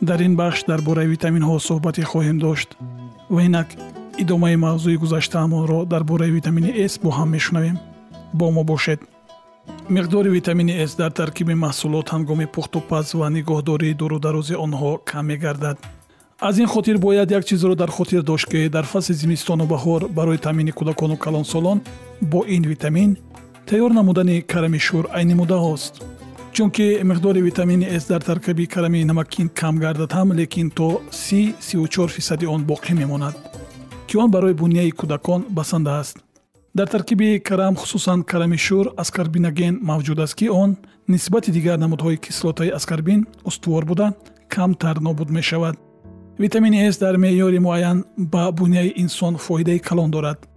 дар ин бахш дар бораи витаминҳо суҳбате хоҳем дошт. Ва инак идомаи мавзӯи гузаштаамонро дар бораи витамини с бо ҳам мешунавем. Бо мо бошед. Миқдори витамини с дар таркиби маҳсулот ҳангоми пухтупаз ва нигоҳдории дурударози онҳо кам мегардад. Аз ин хотир бояд як чизро дар хотир дошт ки дар фасли зимистону баҳор барои таъмини кӯдакону калонсолон бо ин витамин тайёр намудани карами шӯр айни муддаҳост чунки миқдори витамини с дар таркиби карами намакин кам гардад ҳам лекин то 34 фисади он боқӣ мемонад. Ки он барои буняи кӯдакон басанда аст. Дар таркиби карам хусусан карами шӯр аскарбиноген мавҷуд аст ки он нисбати дигар намудҳои кислотаи аскарбин устувор буда камтар нобуд мешавад. Витамини с дар меъёри муайян ба буняи инсон фоидаи калон дорад.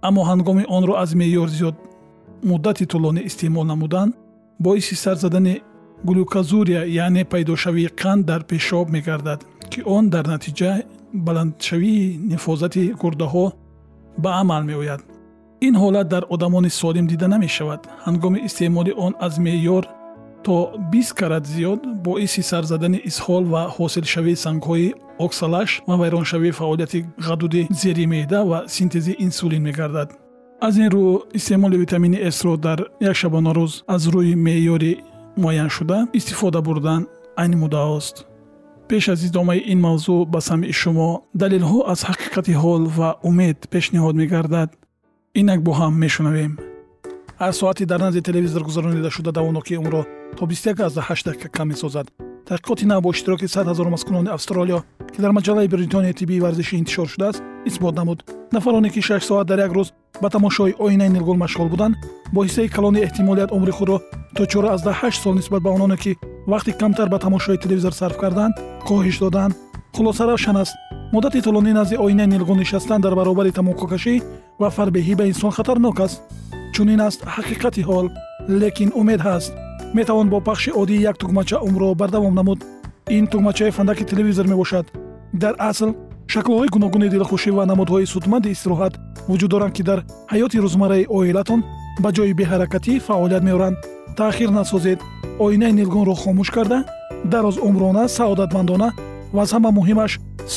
Аммо ҳангоми онро аз меъёр зиёд муддати тӯлонӣ истеъмол намуданд боиси сар задани глюказурия яъне пайдошавии қанд дар пешоб мегардад ки он дар натиҷа баландшавии нифозати гурдаҳо ба амал меояд. Ин ҳолат дар одамони солим дида намешавад. Ҳангоми истеъмоли он аз меъёр то бист карат зиёд боиси сар задани изҳол ва ҳосилшавии сангҳои оксалаш ва вайроншавии фаъолияти ғадуди зери меъда ва синтези инсулин мегардад аз ин рӯ истеъмоли витамини сро дар як шабонарӯз аз рӯи меъёри муайяншуда истифода бурдан айни муддаҳост пеш аз идомаи ин мавзӯъ ба самъи шумо далелҳо аз ҳақиқати ҳол ва умед пешниҳод мегардад. Инак бо ҳам мешунавем. Ҳар соати дар назди телевизор гузаронида шуда давоноки умро то 28 дақиқа кам месозад таҳқиқоти нав бо иштироки 100 ҳазор маскунони австралиё ки дар маҷаллаи бритонияи тиббии варзишӣ интишор шудааст исбот намуд. Нафароне ки 6 соат дар як рӯз ба тамошои оинаи нилгул машғул буданд бо ҳиссаи калони эҳтимолият умри худро то 48 сол нисбат ба ононе ки вақти камтар ба тамошои телевизор сарф карданд коҳиш доданд. Хулоса равшан аст. Муддати тӯлонӣ назди оинаи нилгул нишастан дар баробари тамококашӣ ва фарбеҳӣ ба инсон хатарнок аст. Чунин аст ҳақиқати ҳол лекин умед ҳаст метавон бо пахши оддии як тугмача умрро бардавом намуд. Ин тугмачаи фандаки телевизор мебошад. Дар асл шаклҳои гуногуни дилхушӣ ва намудҳои судманди истироҳат вуҷуд доранд ки дар ҳаёти рӯзмарраи оилатон ба ҷои беҳаракатӣ фаъолият меоранд. Таъхир насозед оинаи нилгунро хомӯш карда дароз умрона саодатмандона ва аз ҳама муҳимаш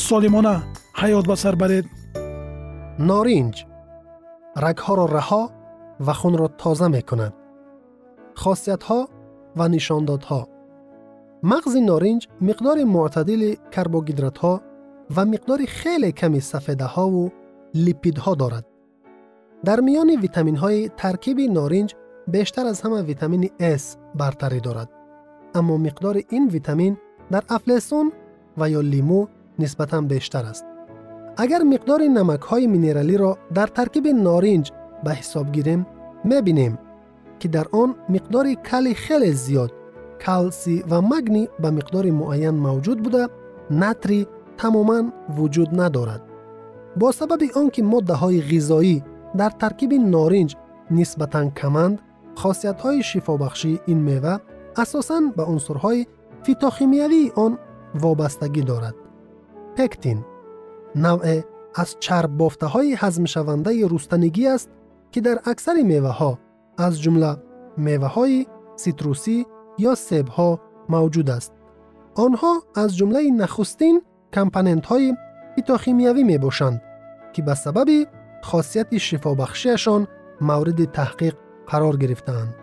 солимона ҳаёт ба сар баред. Норинҷ. Рагҳоро раҳо ва хунро тоза мекунад. Хосиятҳо و نشاندادها مغز نارنج مقدار معتدل کربوهیدرات ها و مقدار خیلی کمی سفیده ها و لیپید ها دارد. در میان ویتامین های ترکیب نارنج بیشتر از همه ویتامین S برتری دارد. اما مقدار این ویتامین در افلسون و یا لیمو نسبتاً بیشتر است. اگر مقدار نمک های مینرالی را در ترکیب نارنج به حساب گیریم، می‌بینیم که در آن مقدار کلی خیلی زیاد کلسی و مگنی به مقدار معین موجود بوده نتری تماما وجود ندارد. با سبب آنکه ماده های غذایی در ترکیب نارنج نسبتا کمند خاصیت های شفابخشی این میوه اساسا به عنصرهای فیتاخیمیوی آن وابستگی دارد. پکتین نوع از چرب بافته های هضم شونده رستنگی است که در اکثر میوه ها از جمله میوه های سیتروسی یا سیب ها موجود است. آنها از جمله نخستین کمپننت های فیتوشیمیایی می باشند که به سبب خاصیت شفابخشیشان مورد تحقیق قرار گرفتند.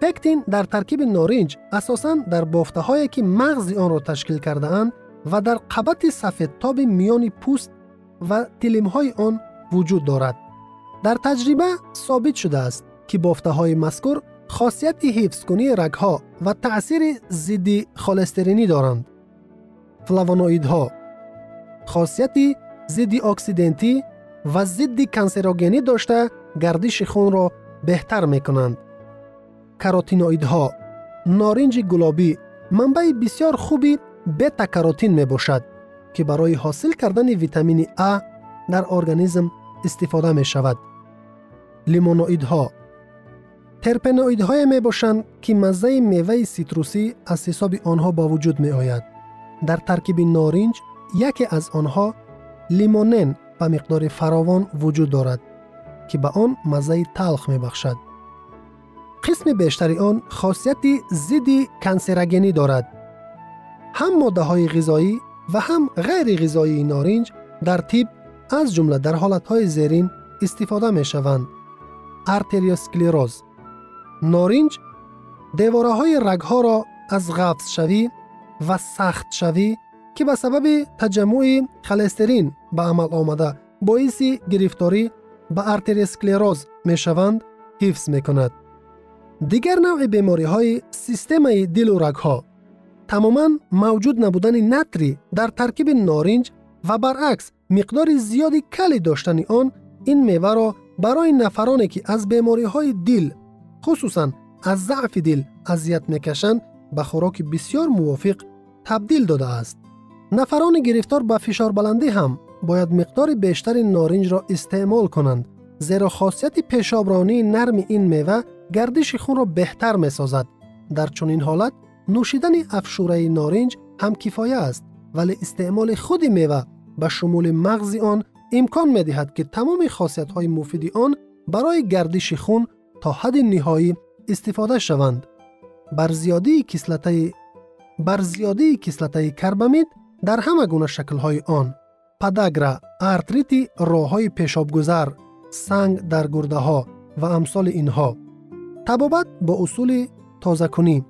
پکتین در ترکیب نارنج اساساً در بافته هایی که مغز آن را تشکیل کرده اند و در قبط سفیدتاب میان پوست و تلیم های آن وجود دارد. در تجربه ثابت شده است که بافته های مذکور خاصیت حفظ کنی رگ ها و تأثیر ضد خالسترینی دارند. فلاوانوئید ها خاصیت ضد اکسیدنتی و ضد کنسروگنی داشته گردش خون را بهتر می کنند. ها نارنج گلابی منبع بسیار خوبی بتا کاروتین می‌باشد که برای حاصل کردن ویتامین ا در ارگانیسم استفاده می شود. ها терпеноидҳое мебошанд ки маззаи меваи ситрусӣ аз ҳисоби онҳо ба вуҷуд меояд дар таркиби норинҷ яке аз онҳо лимонен ба миқдори фаровон вуҷуд дорад ки ба он маззаи талх мебахшад қисми бештари он хосияти зидди кансерогенӣ дорад ҳам моддаҳои ғизоӣ ва ҳам ғайри ғизоии норинҷ дар тиб аз ҷумла дар ҳолатҳои зерин истифода мешаванд артериосклероз норинҷ девораҳои рагҳоро аз ғафзшавӣ ва сахтшавӣ ки ба сабаби таҷаммӯи холестерин ба амал омада боиси гирифторӣ ба артериосклероз мешаванд ҳифз мекунад. Дигар навъи бемориҳои системаи дилу рагҳо тамоман мавҷуд набудани натри дар таркиби норинҷ ва баръакс миқдори зиёди кали доштани он ин меваро барои нафароне ки аз бемориҳои дил хусусан аз заъфи дил азият мекашанд ба хӯроки бисьёр мувофиқ табдил додааст нафарони гирифтор ба фишорбаландӣ ҳам бояд миқдори бештари норинҷро истеъмол кунанд зеро хосияти пешобронии нарми ин мева гардиши хунро беҳтар месозад дар чунин ҳолат нӯшидани афшураи норинҷ ҳам кифоя аст вале истеъмоли худи мева ба шумули мағзи он имкон медиҳад ки тамоми хосиятҳои муфиди он барои гардиши хун تا حد نهایی استفاده شوند. بر زیادی کسلته بر زیادی کسلته کربامید در همه گونه شکل های آن پداگرا، ارتریتی راه‌های پیشابگذر، سنگ در گرده ها و امثال اینها تبابت با اصول تازه کنی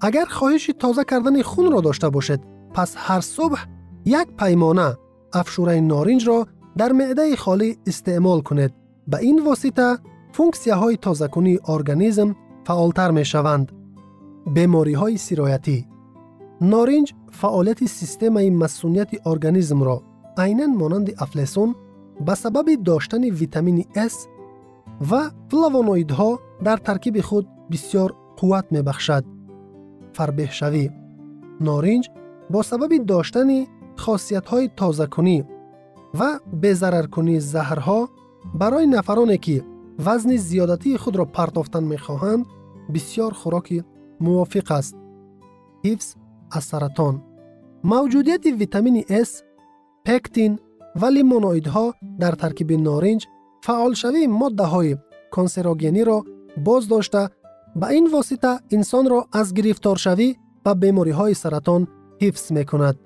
اگر خواهش تازه کردن خون را داشته باشد پس هر صبح یک پیمانه افشوره نارنج را در معده خالی استعمال کنید به این واسطه функсияҳои тозакунии организм фаъолтар мешаванд бемориҳои сироятӣ. Норинҷ фаъолияти системаи масунияти организмро айнан монанди афлесон ба сабаби доштани витамини с ва флавоноидҳо дар таркиби худ бисьёр қувват мебахшад. Фарбеҳшавӣ. Норинҷ бо сабаби доштани хосиятҳои тозакунӣ ва безараркунии заҳрҳо барои нафароне ки وزن زیادتی خود را پرداختن می‌خواهند بسیار خوراکی موافق است حفظ از سرطان موجودیت ویتامین S پکتین و لیمونویدها در ترکیب نارنج فعال شوی ماده های کانسراغینی را باز داشته به این واسطه انسان را از گرفتار شوی و بیماری های سرطان حفظ می کند.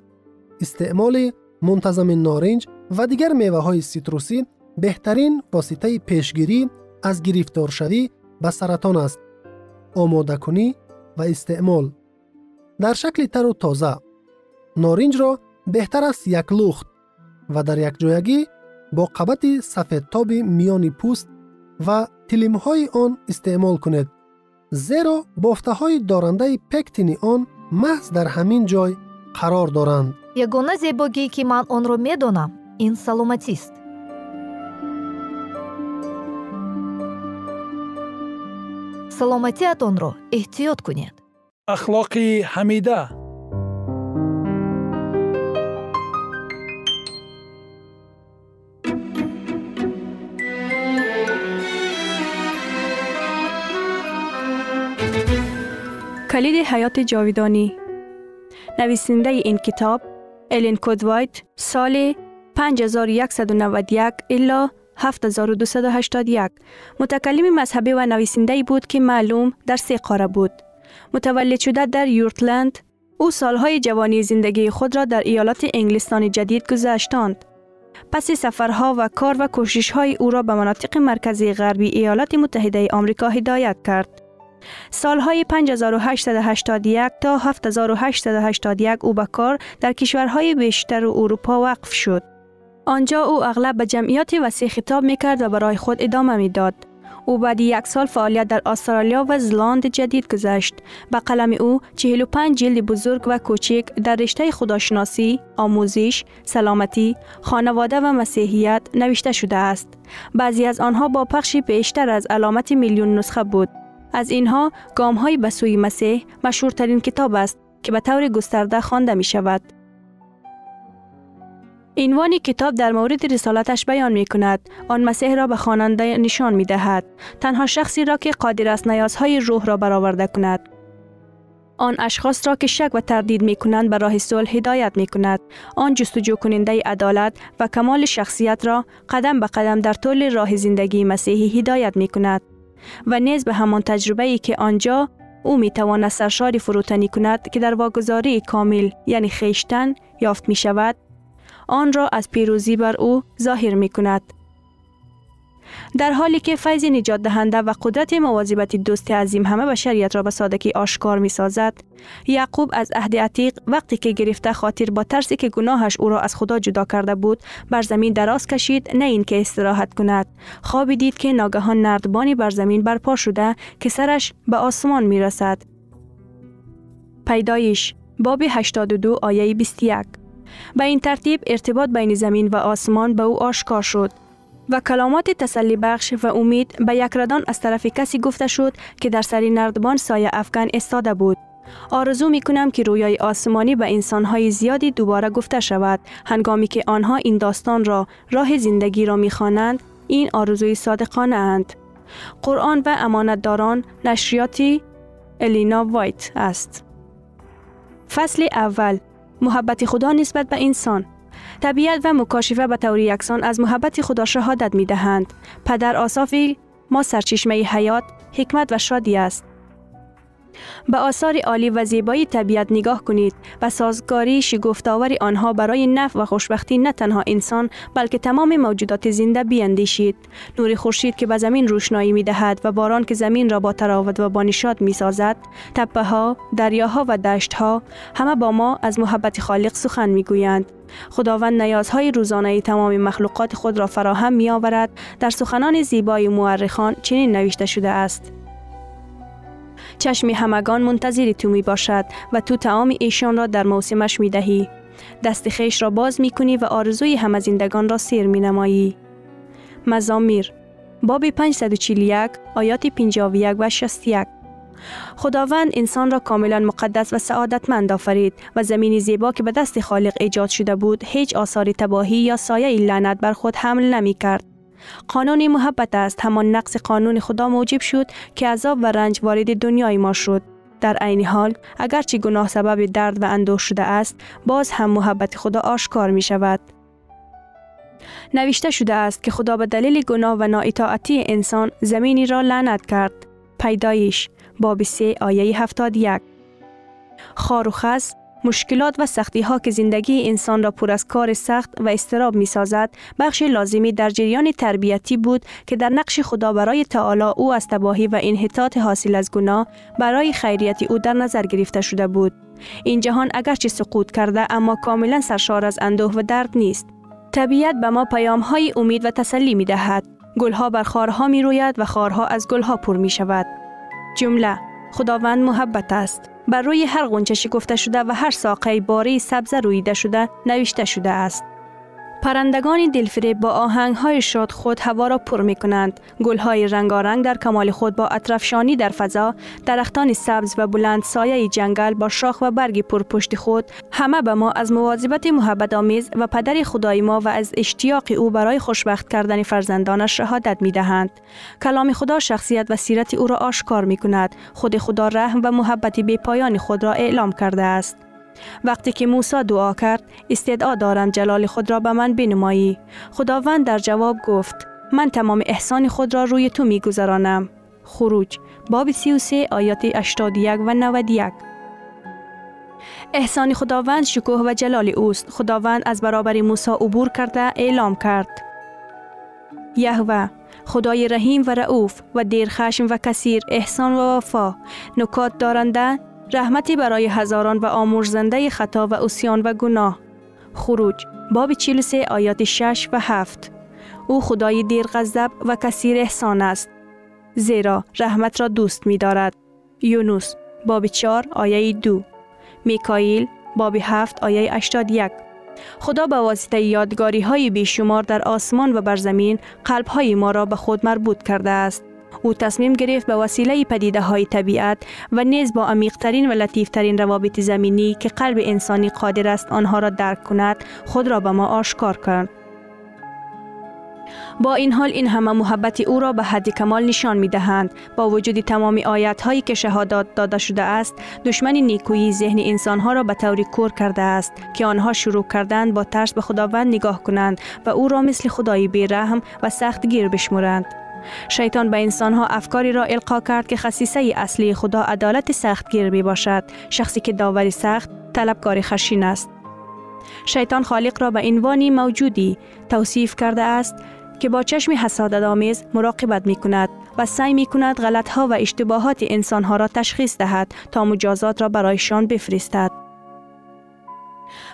استعمال منتظم نارنج و دیگر میوه های سیتروسی بهترین واسطه پیشگیری аз гирифторшавӣ ба саратон аст. омодакунӣ ва истеъмол. Дар шакли тару тоза норинҷро беҳтар аст як лухт ва дар якҷоягӣ бо қабати сафедтоби миёни пӯст ва тилимҳои он истеъмол кунед зеро бофтаҳои дорандаи пектини он маҳз дар ҳамин ҷой қарор доранд. Ягона зебогӣ ки ман онро медонам ин саломатист саломатиатонро эҳтиёт кунед ахлоқи ҳамида کلید حیات جاویدانی نویسنده این کتاب الین کودوایت سال 5191 الا 7281 متکلم مذهبی و نویسنده بود که معلوم در سه قاره بود. متولد شده در یورتلند، او سالهای جوانی زندگی خود را در ایالات انگلستان جدید گذشتاند. پس سفرها و کار و کوشش های او را به مناطق مرکزی غربی ایالات متحده آمریکا هدایت کرد. سالهای 5881 تا 7881 او به کار در کشورهای بیشتر اروپا وقف شد. آنجا او اغلب به جمعیت وسیع خطاب می کرد و برای خود ادامه می داد. او بعد یک سال فعالیت در استرالیا و زلاند جدید گذشت. به قلم او 45 جلد بزرگ و کوچک در رشته خداشناسی، آموزش، سلامتی، خانواده و مسیحیت نوشته شده است. بعضی از آنها با پخشی بیشتر از علامت میلیون نسخه بود. از اینها گام های به سوی مسیح مشهورترین کتاب است که به طور گسترده خوانده می شود. عنوان کتاب در مورد رسالتش بیان می کند. آن مسیح را به خواننده نشان می دهد. تنها شخصی را که قادر است نیازهای روح را برآورده کند. آن اشخاص را که شک و تردید می کنند به راه صلح هدایت می کند. آن جستجو کننده عدالت و کمال شخصیت را قدم به قدم در طول راه زندگی مسیحی هدایت می کند. و نیز به همان تجربه ای که آنجا او می تواند سرشاری فروتنی کند که در واگذاری کامل یعنی خیشتن یافت می شود آن را از پیروزی بر او ظاهر می کند. در حالی که فیض نجات دهنده و قدرت مواظبت دوست عظیم همه بشریت را به سادگی آشکار می سازد یعقوب از عهد عتیق وقتی که گرفته خاطر با ترسی که گناهش او را از خدا جدا کرده بود بر زمین دراز کشید نه اینکه استراحت کند. خوابی دید که ناگهان نردبانی بر زمین برپا شده که سرش به آسمان می رسد پیدایش باب 82 آیه 21 به این ترتیب ارتباط بین زمین و آسمان به او آشکار شد و کلامات تسلی بخش و امید به یک ردان از طرف کسی گفته شد که در سری نردبان سایه افغان استاده بود. آرزو می کنم که رویای آسمانی به انسانهای زیادی دوباره گفته شود هنگامی که آنها این داستان را راه زندگی را می خوانند این آرزوی صادقانه اند. قرآن و امانتداران نشریاتی الینا وایت است. فصل اول محبت خدا نسبت به انسان طبیعت و مکاشفه به طور یکسان از محبت خدا شهادت می دهند. پدر آصافی ما سرچشمه حیات، حکمت و شادی است. به آثار عالی و زیبایی طبیعت نگاه کنید و سازگاری شگفتآور آنها برای نفع و خوشبختی نه تنها انسان بلکه تمام موجودات زنده بیاندیشید. نور خورشید که به زمین روشنایی می دهد و باران که زمین را با تراوت و با نشاط می سازد تپه ها دریاها و دشت ها همه با ما از محبت خالق سخن می گویند خداوند نیازهای روزانه تمام مخلوقات خود را فراهم می آورد در سخنان زیبای مورخان چنین نوشته شده است. چشم همگان منتظر تو می باشد و تو تعام ایشان را در موسمش می دهی. دست خیش را باز می کنی و آرزوی همه زندگان را سیر می نمایی. مزامیر باب 541 آیات 51 و 61 خداوند انسان را کاملا مقدس و سعادتمند آفرید و زمین زیبا که به دست خالق ایجاد شده بود هیچ آثار تباهی یا سایه لعنت بر خود حمل نمی کرد. قانون محبت است. همان نقص قانون خدا موجب شد که عذاب و رنج وارد دنیای ما شد. در عین حال اگرچه گناه سبب درد و اندوه شده است باز هم محبت خدا آشکار می شود. نوشته شده است که خدا به دلیل گناه و نااطاعتی انسان زمینی را لعنت کرد. پیدایش باب 3 آیه 71 خار و خس مشکلات و سختی ها که زندگی انسان را پر از کار سخت و استراب می سازد بخش لازمی در جریان تربیتی بود که در نقش خدا برای تعالی او از تباهی و انحطاط حاصل از گناه برای خیریت او در نظر گرفته شده بود. این جهان اگرچه سقوط کرده اما کاملا سرشار از اندوه و درد نیست. طبیعت به ما پیام های امید و تسلی می دهد گلها بر خارها می روید و خارها از گلها پر می شود جمله خداوند محبت است. بر روی هر غنچه شکفته شده و هر ساقه باری سبز رویده شده نوشته شده است. پرندگان دلفریب با آهنگ های شاد خود هوا را پر می کنند. گل های رنگارنگ در کمال خود با اطرفشانی در فضا، درختان سبز و بلند سایه جنگل با شاخ و برگ پرپشت خود همه به ما از مواظبت محبت آمیز و پدر خدای ما و از اشتیاق او برای خوشبخت کردن فرزندانش شهادت می دهند. کلام خدا شخصیت و سیرت او را آشکار می کند. خود خدا رحم و محبت بی پایان خود را اعلام کرده است. وقتی که موسی دعا کرد استدعا دارم جلال خود را به من بنمایی. خداوند در جواب گفت من تمام احسان خود را روی تو می گذرانم خروج باب 33 آیات 81 و 91 احسان خداوند شکوه و جلال اوست. خداوند از برابر موسی عبور کرده اعلام کرد. یهوه خدای رحیم و رعوف و دیر خشم و کثیر احسان و وفا. نکات دارنده رحمتی برای هزاران و آمرزنده خطا و اسیان و گناه. خروج باب 43 آیات 6 و 7 او خدای دیر غضب و کثیر احسان است. زیرا رحمت را دوست می دارد. یونس باب 4 آیه 2 میکائیل باب 7 آیه 81 خدا به واسطه یادگاری های بیشمار در آسمان و بر زمین قلب های ما را به خود مربوط کرده است. او تصمیم گرفت به وسیله پدیده های طبیعت و نیز با عمیقترین و لطیفترین روابط زمینی که قلب انسانی قادر است آنها را درک کند خود را به ما آشکار کرد. با این حال این همه محبت او را به حد کمال نشان می دهند. با وجود تمام آیت هایی که شهادات داده شده است، دشمن نیکویی ذهن انسان ها را به طوری کور کرده است که آنها شروع کردند با ترس به خداوند نگاه کنند و او را مثل خدای بیرحم و سخت گیر بشمرند. شیطان به انسان ها افکاری را القا کرد که خصیصه اصلی خدا عدالت سخت گیر می باشد. شخصی که داوری سخت طلبکار خشین است. شیطان خالق را به عنوان موجودی توصیف کرده است که با چشم حسادت آمیز مراقبت می کند و سعی می کند غلط ها و اشتباهات انسان ها را تشخیص دهد تا مجازات را برایشان بفرستد.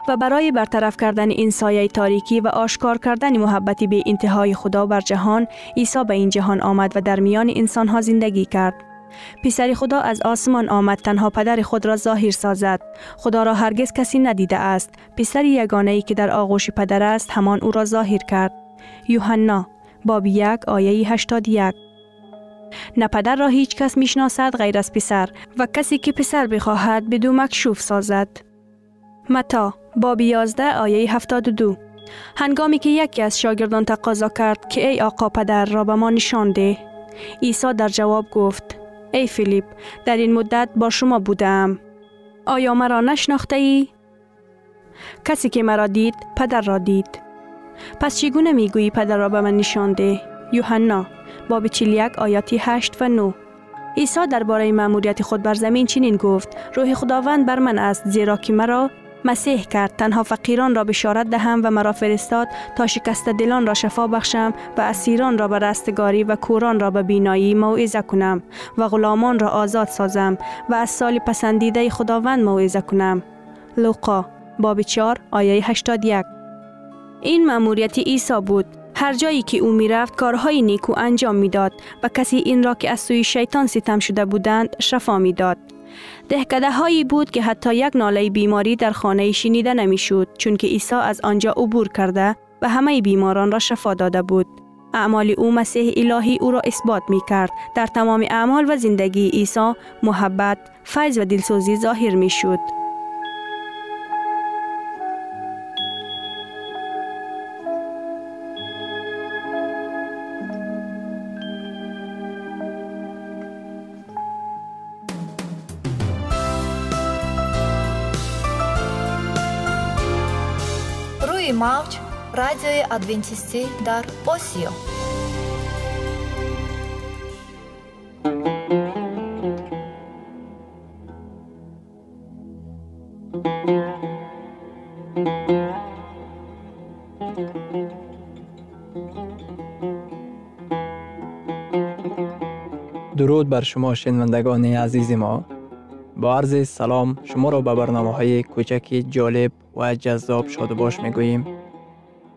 و برای برطرف کردن این سایه تاریکی و آشکار کردن محبتی به انتهای خدا بر جهان عیسی به این جهان آمد و در میان انسان ها زندگی کرد. پسر خدا از آسمان آمد تنها پدر خود را ظاهر سازد. خدا را هرگز کسی ندیده است. پسر یگانه ای که در آغوش پدر است همان او را ظاهر کرد. یوحنا باب یک آیه 81 نه پدر را هیچ کس می‌شناسد غیر از پسر و کسی که پسر بخواهد بدو مکشوف سازد. متا باب 11 آیه 72 هنگامی که یکی از شاگردان تقاضا کرد که ای آقا پدر را به ما نشان ده عیسی در جواب گفت ای فیلیپ در این مدت با شما بودم. آیا مرا نشناخته ای؟ کسی که مرا دید پدر را دید. پس چگونه می‌گویی پدر را به من نشان ده؟ یوحنا باب 41 آیاتی 8 و 9 عیسی درباره مأموریت خود بر زمین چنین گفت روح خداوند بر من است زیرا که مرا مسیح کرد. تنها فقیران را بشارت دهم و مرا فرستاد تا شکست دلان را شفا بخشم و اسیران را به رستگاری و کوران را به بینایی موعظه کنم و غلامان را آزاد سازم و از سال پسندیده خداوند موعظه کنم. لوقا باب 4 آیه 81 این مأموریت عیسی بود. هر جایی که او می رفت کارهای نیکو انجام می‌داد و کسی این را که از سوی شیطان ستم شده بودند شفا می‌داد. دهکده هایی بود که حتی یک ناله بیماری در خانه شنیده نمی‌شد چون که عیسی از آنجا عبور کرده و همه بیماران را شفا داده بود. اعمال او مسیح الهی او را اثبات می کرد. در تمام اعمال و زندگی عیسی محبت، فیض و دلسوزی ظاهر می شد. Radyoyu Adventisti дар Osio. درود بر شما شنوندگان عزیز ما با عرض سلام شما را به برنامه های کوچک جالب و جذاب شادباش باش می گوییم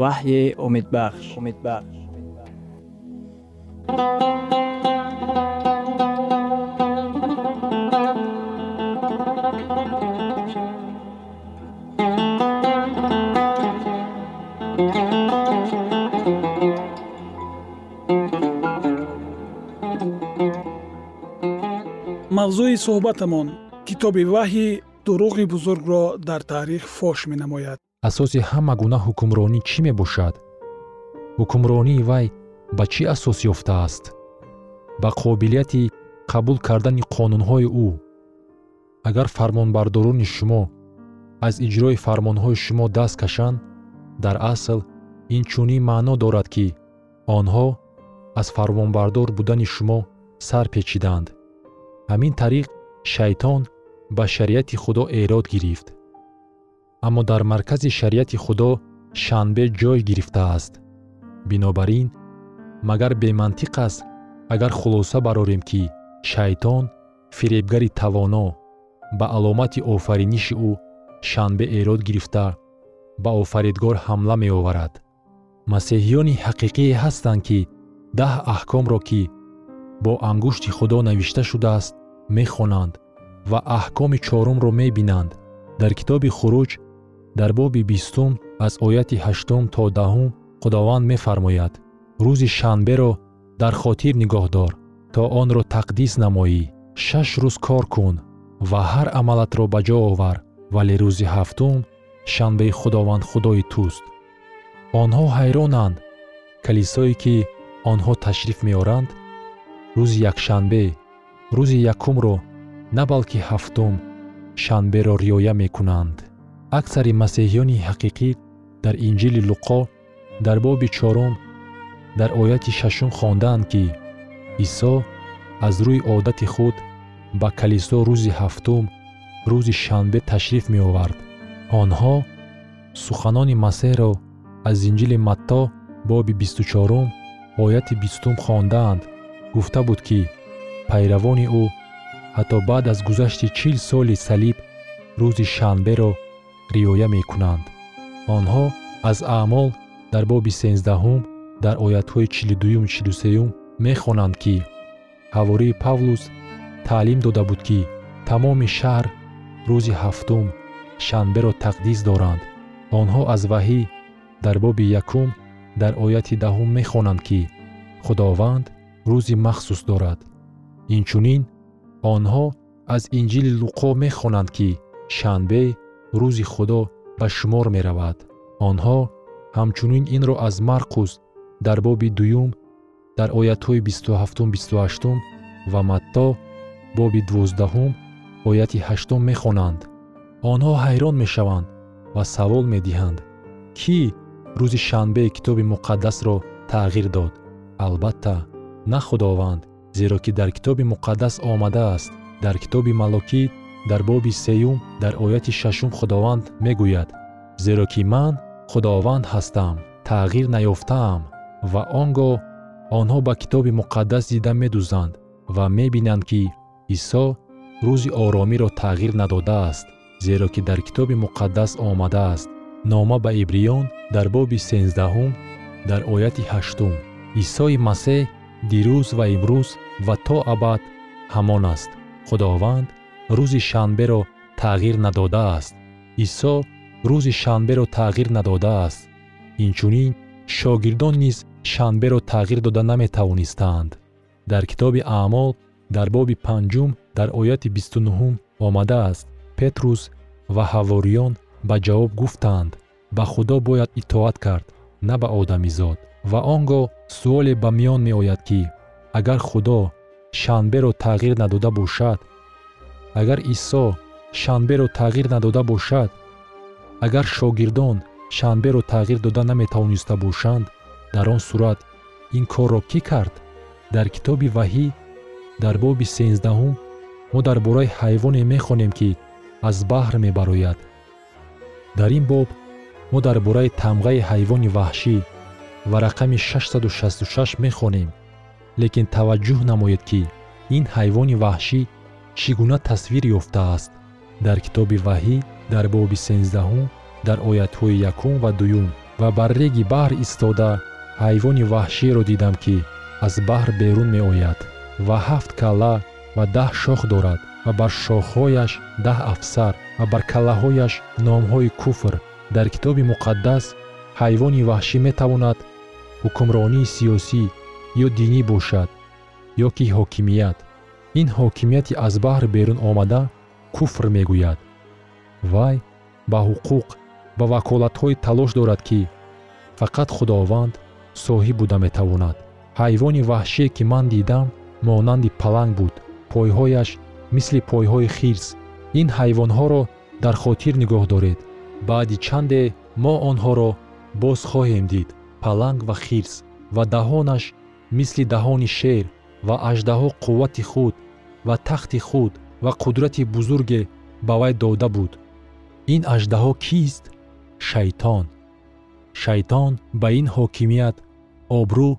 ваҳйи умедбахш умедбахш мавзӯи суҳбатамон китоби ваҳйи дуруғи бузургро дар таърих фош менамояд асоси ҳама гуна ҳукмронӣ чӣ мебошад? Ҳукмронии вай ба чӣ асос ёфтааст? Ба қобилияти қабул кардани қонунҳои ӯ. Агар фармонбардорони шумо аз иҷрои фармонҳои шумо даст кашанд дар асл инчунин маъно дорад ки онҳо аз фармонбардор будани шумо сар печиданд. Ҳамин тариқ шайтон ба шариати худо эрод гирифт аммо дар маркази шариати худо шанбе ҷой гирифтааст. Бинобар ин магар бемантиқ аст агар хулоса барорем ки шайтон фиребгари тавоно ба аломати офариниши ӯ шанбе эрод гирифта ба офаридгор ҳамла меоварад. Масеҳиёни ҳақиқие ҳастанд ки даҳ аҳкомро ки бо ангушти худо навишта шудааст мехонанд ва аҳкоми чорумро мебинанд. Дар китоби хуруҷ дар боби бистум аз ояти ҳаштум то даҳум худованд мефармояд. Рӯзи шанберо дар хотир нигоҳ дор то онро тақдис намоӣ. Шаш рӯз кор кун ва ҳар амалатро ба ҷо овар вале рӯзи ҳафтум шанбаи худованд худои туст. Онҳо ҳайронанд. Калисое ки онҳо ташриф меоранд рӯзи якшанбе рӯзи якумро на балки ҳафтум шанберо риоя мекунанд аксари масеҳиёни ҳақиқӣ дар инҷили луқо дар боби чорум дар ояти шашум хондаанд ки исо аз рӯи одати худ ба калисо рӯзи ҳафтум рӯзи шанбе ташриф меовард. Онҳо суханони масеҳро аз инҷили матто боби бисту чорум ояти бистум хондаанд. Гуфта буд ки пайравони ӯ ҳатто баъд аз гузашти чил соли салиб рӯзи шанберо риоя мекунанд. Онҳо аз аъмол дар боби сенздаҳум дар оятҳои чилу чилу сеюм мехонанд ки ҳавории павлус таълим дода буд ки тамоми шаҳр рӯзи ҳафтум шанберо тақдис доранд. Онҳо аз ваҳӣ дар боби якум дар ояти даҳум мехонанд ки худованд рӯзи махсус дорад. Инчунин онҳо аз инҷили луқо мехонанд ки шанбе рӯзи худо ба шумор меравад. Онҳо ҳамчунин инро аз марқус дар боби дуюм дар оятҳои бисту ҳафтум бисту ҳаштум ва матто боби дувоздаҳум ояти ҳаштум мехонанд. Онҳо ҳайрон мешаванд ва савол медиҳанд. Кӣ рӯзи шанбе китоби муқаддасро тағйир дод? Албатта на худованд зеро ки дар китоби муқаддас омадааст дар китоби малокӣ дар боби сеюм дар ояти шашум худованд мегӯяд зеро ки ман худованд ҳастам тағйир наёфтаам ва он гоҳ онҳо ба китоби муқаддас дида медӯзанд ва мебинанд ки исо рӯзи оромиро тағйир надодааст зеро ки дар китоби муқаддас омадааст. Нома ба ибриён дар боби сенздаҳум дар ояти ҳаштум. Исои масеҳ дирӯз ва имрӯз ва то абад ҳамон аст. Худованд рӯзи шанберо тағйир надодааст. Исо рӯзи шанберо тағйир надодааст. Инчунин шогирдон низ шанберо тағйир дода наметавонистаанд. Дар китоби аъмол дар боби панҷум дар ояти бисту нуҳум омадааст. Петрус ва ҳавориён ба ҷавоб гуфтанд ба худо бояд итоат кард на ба одамизод ва он гоҳ суоле ба миён меояд ки агар худо шанберо тағйир надода бошад агар исо шанберо тағйир надода бошад агар шогирдон шанберо тағйир дода наметавониста бошанд дар он сурат ин корро кӣ кард? Дар китоби ваҳӣ дар боби сенздаҳум мо дар бораи ҳайвоне мехонем ки аз баҳр мебарояд. Дар ин боб мо дар бораи тамғаи ҳайвони ваҳшӣ ва рақами 666 мехонем лекин таваҷҷӯҳ намоед ки ин ҳайвони ваҳшӣ чӣ гуна тасвир ёфтааст? Дар китоби ваҳӣ дар боби сенздаҳум дар оятҳои якум ва дуюм ва бар реги баҳр истода ҳайвони ваҳшиеро дидам ки аз баҳр берун меояд ва ҳафт калла ва даҳ шох дорад ва бар шохҳояш даҳ афсар ва бар каллаҳояш номҳои куфр. Дар китоби муқаддас ҳайвони ваҳшӣ метавонад ҳукмронии сиёсӣ ё динӣ бошад ё ки ҳокимият ин ҳокимияти аз баҳр берун омада куфр мегӯяд. Вай ба ҳуқуқ ба ваколатҳои талош дорад ки фақат худованд соҳиб буда метавонад. Ҳайвони ваҳшие ки ман дидам монанди паланг буд. Пойҳояш мисли пойҳои хирс. Ин ҳайвонҳоро дар хотир нигоҳ доред. Баъди чанде мо онҳоро боз хоҳем дид паланг ва хирс ва даҳонаш мисли даҳони шер ва аждаҳо қуввати худ ва тахти худ ва қудрати бузурге ба вай дода буд. Ин аждаҳо кист? Шайтон. Шайтон ба ин ҳокимият обрӯ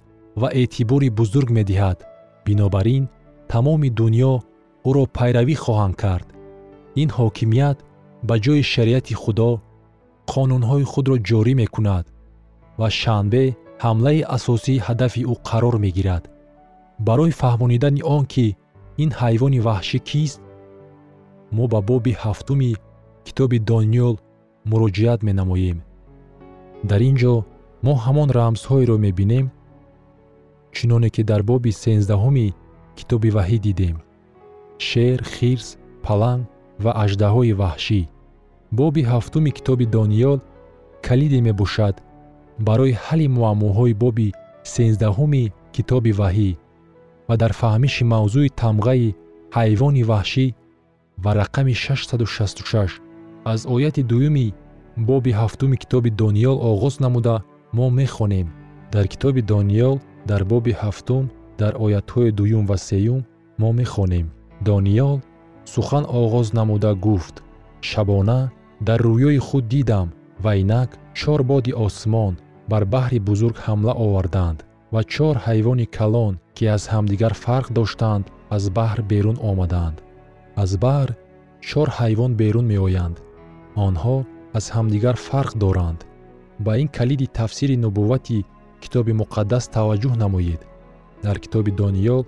ва эътибори бузург медиҳад. Бинобар ин тамоми дуньё ӯро пайравӣ хоҳанд кард. Ин ҳокимият ба ҷои шариати худо қонунҳои худро ҷорӣ мекунад ва шанбе ҳамлаи асосии ҳадафи ӯ қарор мегирад барои фаҳмонидани он ки ин ҳайвони ваҳшӣ кист? Мо ба боби ҳафтуми китоби дониёл муроҷиат менамоем. Дар ин ҷо мо ҳамон рамзҳоеро мебинем чуноне ки дар боби сенздаҳуми китоби ваҳӣ дидем. Шер хирс паланг ва аждаҳои ваҳшӣ. Боби ҳафтуми китоби дониёл калиде мебошад барои ҳалли муаммоҳои боби сенздаҳуми китоби ваҳӣ ва дар фаҳмиши мавзӯи тамғаи ҳайвони ваҳшӣ ва рақами 666 аз ояти дуюми боби ҳафтуми китоби дониёл оғоз намуда мо мехонем. Дар китоби дониёл дар боби ҳафтум дар оятҳои дуюм ва сеюм мо мехонем. Дониёл сухан оғоз намуда гуфт. Шабона дар рӯёи худ дидам ва инак чор боди осмон бар баҳри бузург ҳамла оварданд ва чор ҳайвони калон ки аз ҳамдигар фарқ доштанд аз баҳр берун омаданд. аз баҳр чор ҳайвон берун меоянд. онҳо аз ҳамдигар фарқ доранд. ба ин калиди тафсири нубуввати китоби муқаддас таваҷҷӯҳ намоед. дар китоби дониёл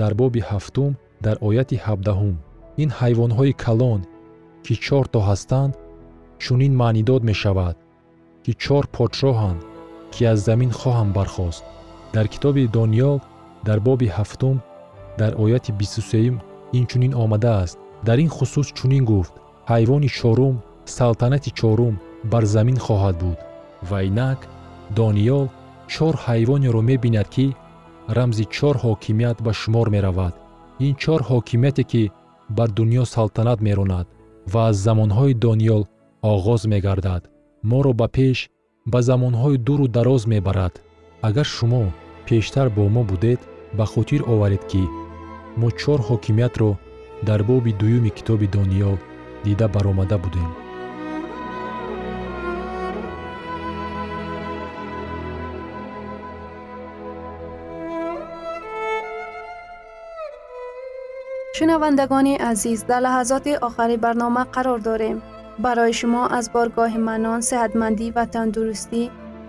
дар боби ҳафтум дар ояти ҳабдаҳум. ин ҳайвонҳои калон ки чорто ҳастанд чунин маънидод мешавад ки чор подшоҳанд ки аз замин хоҳанд бархост дар китоби дониёл дар боби ҳафтум дар ояти бисту сеюм инчунин омадааст. Дар ин хусус чунин гуфт. Ҳайвони чорум салтанати чорум бар замин хоҳад буд. Ва инак дониёл чор ҳайвонеро мебинад ки рамзи чор ҳокимият ба шумор меравад. Ин чор ҳокимияте ки бар дуньё салтанат меронад ва аз замонҳои дониёл оғоз мегардад. Моро ба пеш ба замонҳои дуру дароз мебарад агар шумо пештар бо мо будед ба хотир оваред ки мо чор ҳокимиятро дар боби дуюми китоби дониёл дида баромада будем шунавандагони азиз дар лаҳазоти охари барнома қарор дорем. Барои шумо аз боргоҳи манон сеҳатмандӣ ва тандурустӣ